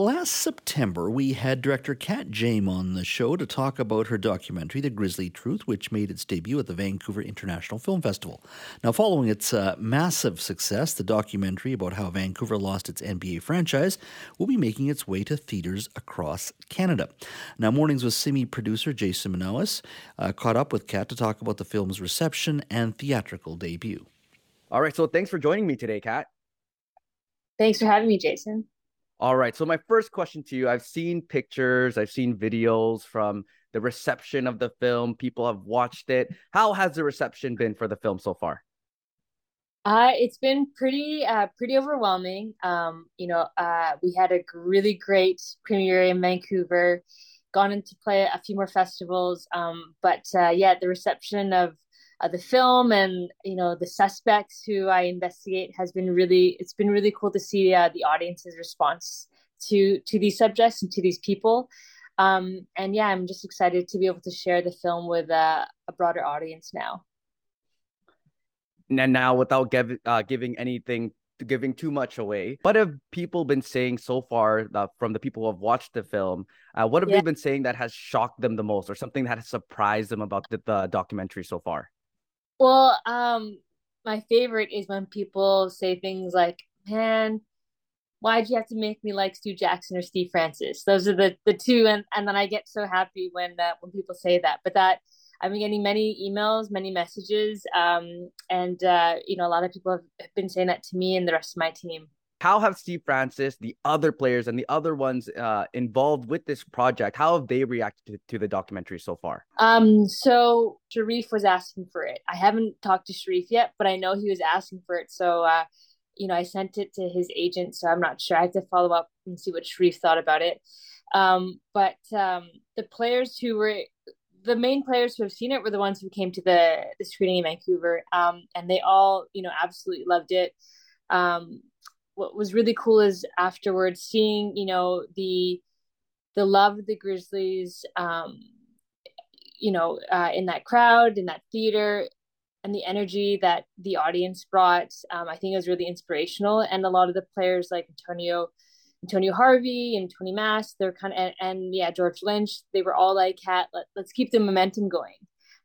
Last September, we had director Kat Jayme on the show to talk about her documentary, The Grizzlie Truth, which made its debut at the Vancouver International Film Festival. Now, following its uh, massive success, the documentary about how Vancouver lost its NBA franchise will be making its way to theaters across Canada. Now, Mornings with Simi producer Jason Manaois uh, caught up with Kat to talk about the film's reception and theatrical debut. All right, so thanks for joining me today, Kat. Thanks for having me, Jason. All right. So my first question to you, I've seen pictures, I've seen videos from the reception of the film. People have watched it. How has the reception been for the film so far? Uh, it's been pretty uh, pretty overwhelming. Um, you know, uh, we had a really great premiere in Vancouver, gone into play a few more festivals. Um, but uh, yeah, the reception of uh, the film and you know the suspects who I investigate has been really it's been really cool to see uh, the audience's response to to these subjects and to these people. Um, and yeah, I'm just excited to be able to share the film with uh, a broader audience now. And now, without give, uh, giving anything, giving too much away, what have people been saying so far uh, from the people who have watched the film? Uh, what have yeah. they been saying that has shocked them the most, or something that has surprised them about the, the documentary so far? Well, um, my favorite is when people say things like, "Man, why'd you have to make me like Stu Jackson or Steve Francis?" Those are the the two, and and then I get so happy when uh, when people say that. But that I've been getting many emails, many messages, um, and uh, you know, a lot of people have been saying that to me and the rest of my team how have Steve Francis, the other players, and the other ones uh, involved with this project, how have they reacted to, the documentary so far? Um, so Shareef was asking for it. I haven't talked to Shareef yet, but I know he was asking for it. So, uh, you know, I sent it to his agent. So I'm not sure. I have to follow up and see what Shareef thought about it. Um, but um, the players who were the main players who have seen it were the ones who came to the the screening in Vancouver, um, and they all, you know, absolutely loved it. Um, what was really cool is afterwards seeing you know the the love of the Grizzlies, um, you know, uh, in that crowd, in that theater, and the energy that the audience brought. Um, I think it was really inspirational, and a lot of the players like Antonio. Antonio Harvey and Tony Mass, they're kind of, and, and yeah, George Lynch, they were all like, "Kat, let, let's keep the momentum going.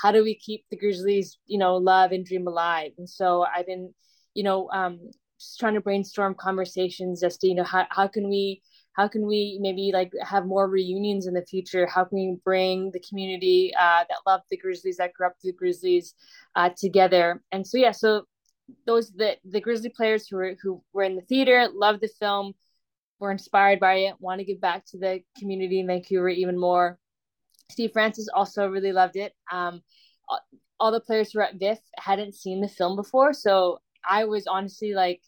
How do we keep the Grizzlies, you know, love and dream alive?" And so I've been, you know, um, just trying to brainstorm conversations as to you know how, how can we how can we maybe like have more reunions in the future? How can we bring the community uh, that love the grizzlies that grew up with the grizzlies uh, together? And so yeah so those the the grizzly players who were who were in the theater loved the film were inspired by it want to give back to the community in vancouver even more. Steve francis also really loved it. Um, all the players who were at VIFF hadn't seen the film before so I was honestly like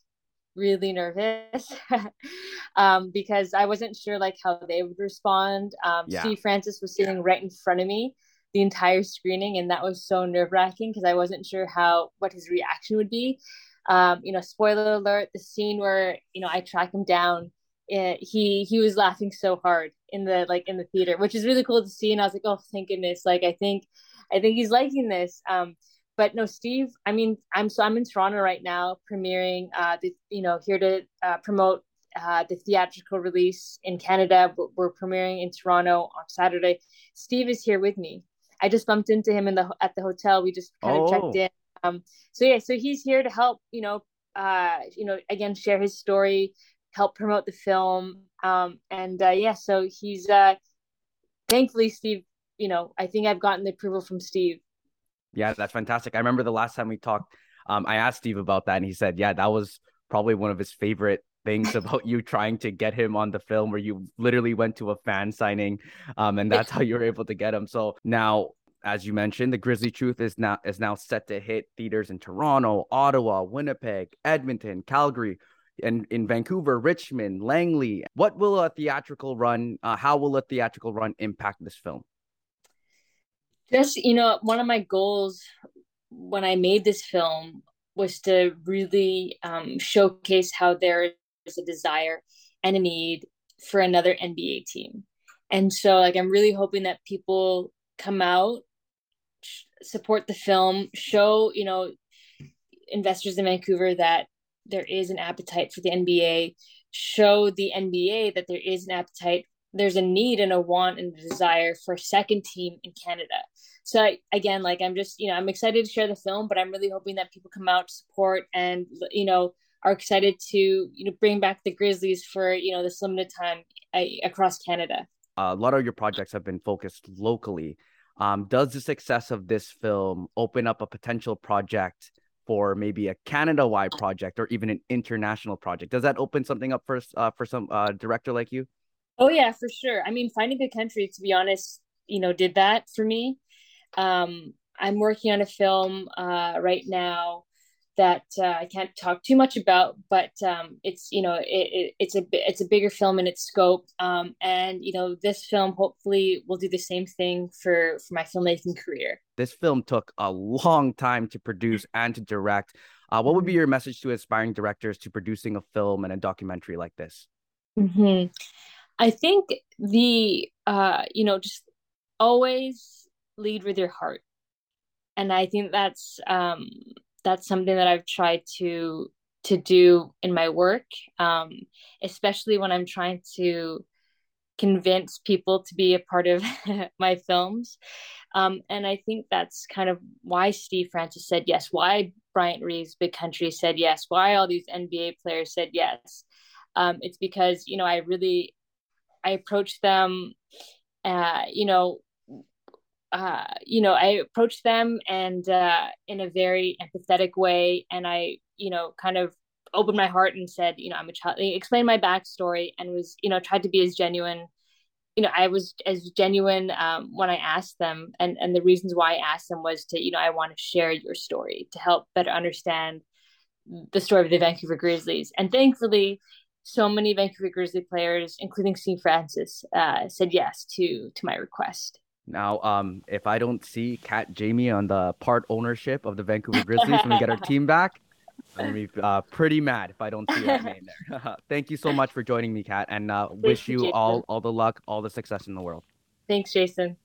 really nervous um, because I wasn't sure like how they would respond. Um, yeah. Steve Francis was sitting yeah. right in front of me the entire screening, and that was so nerve wracking because I wasn't sure how what his reaction would be. Um, you know, spoiler alert: the scene where you know I track him down, it, eh, he he was laughing so hard in the like in the theater, which is really cool to see. And I was like, oh, thank goodness! Like I think I think he's liking this. Um, but no, Steve. I mean, I'm so I'm in Toronto right now, premiering. Uh, the you know here to uh, promote uh, the theatrical release in Canada. We're premiering in Toronto on Saturday. Steve is here with me. I just bumped into him in the at the hotel. We just kind of oh. checked in. Um, so yeah, so he's here to help. You know, uh, you know, again, share his story, help promote the film. Um, and uh, yeah, so he's uh, thankfully Steve. You know, I think I've gotten the approval from Steve yeah, that's fantastic. I remember the last time we talked, um, I asked Steve about that, and he said, yeah, that was probably one of his favorite things about you trying to get him on the film, where you literally went to a fan signing, um, and that's how you were able to get him. So now, as you mentioned, the Grizzlie Truth is now is now set to hit theaters in Toronto, Ottawa, Winnipeg, Edmonton, Calgary. and in Vancouver, Richmond, Langley. What will a theatrical run, uh, how will a theatrical run impact this film? Just, you know, one of my goals when I made this film was to really um, showcase how there is a desire and a need for another NBA team. And so, like, I'm really hoping that people come out, support the film, show, you know, investors in Vancouver that there is an appetite for the NBA, show the NBA that there is an appetite, there's a need and a want and a desire for a second team in Canada. So again, like I'm just, you know, I'm excited to share the film, but I'm really hoping that people come out to support and you know are excited to you know bring back the Grizzlies for you know this limited time uh, across Canada. a lot of your projects have been focused locally. Um, does the success of this film open up a potential project for maybe a Canada-wide project or even an international project? Does that open something up for uh, for some uh, director like you? Oh yeah, for sure. I mean, finding a country, to be honest, you know, did that for me. Um, I'm working on a film uh, right now that uh, I can't talk too much about, but um, it's you know it, it, it's a it's a bigger film in its scope, um, and you know this film hopefully will do the same thing for for my filmmaking career. This film took a long time to produce and to direct. Uh, what would be your message to aspiring directors to producing a film and a documentary like this? Mm-hmm. I think the uh, you know just always lead with your heart, and I think that's um, that's something that I've tried to to do in my work, um, especially when I'm trying to convince people to be a part of my films. Um, and I think that's kind of why Steve Francis said yes, why Bryant Reeves, Big Country said yes, why all these NBA players said yes. Um, it's because you know I really I approached them, uh, you know, uh, you know, I approached them and uh, in a very empathetic way, and I, you know, kind of opened my heart and said, you know, I'm a child. Explained my backstory and was, you know, tried to be as genuine. You know, I was as genuine um, when I asked them, and and the reasons why I asked them was to, you know, I want to share your story to help better understand the story of the Vancouver Grizzlies, and thankfully, so many Vancouver Grizzly players, including Steve Francis, uh, said yes to to my request. Now, um, if I don't see Kat Jayme on the part ownership of the Vancouver Grizzlies when we get our team back, I'm gonna be uh, pretty mad if I don't see that name there. Thank you so much for joining me, Kat, and uh, wish you, you all all the luck, all the success in the world. Thanks, Jason.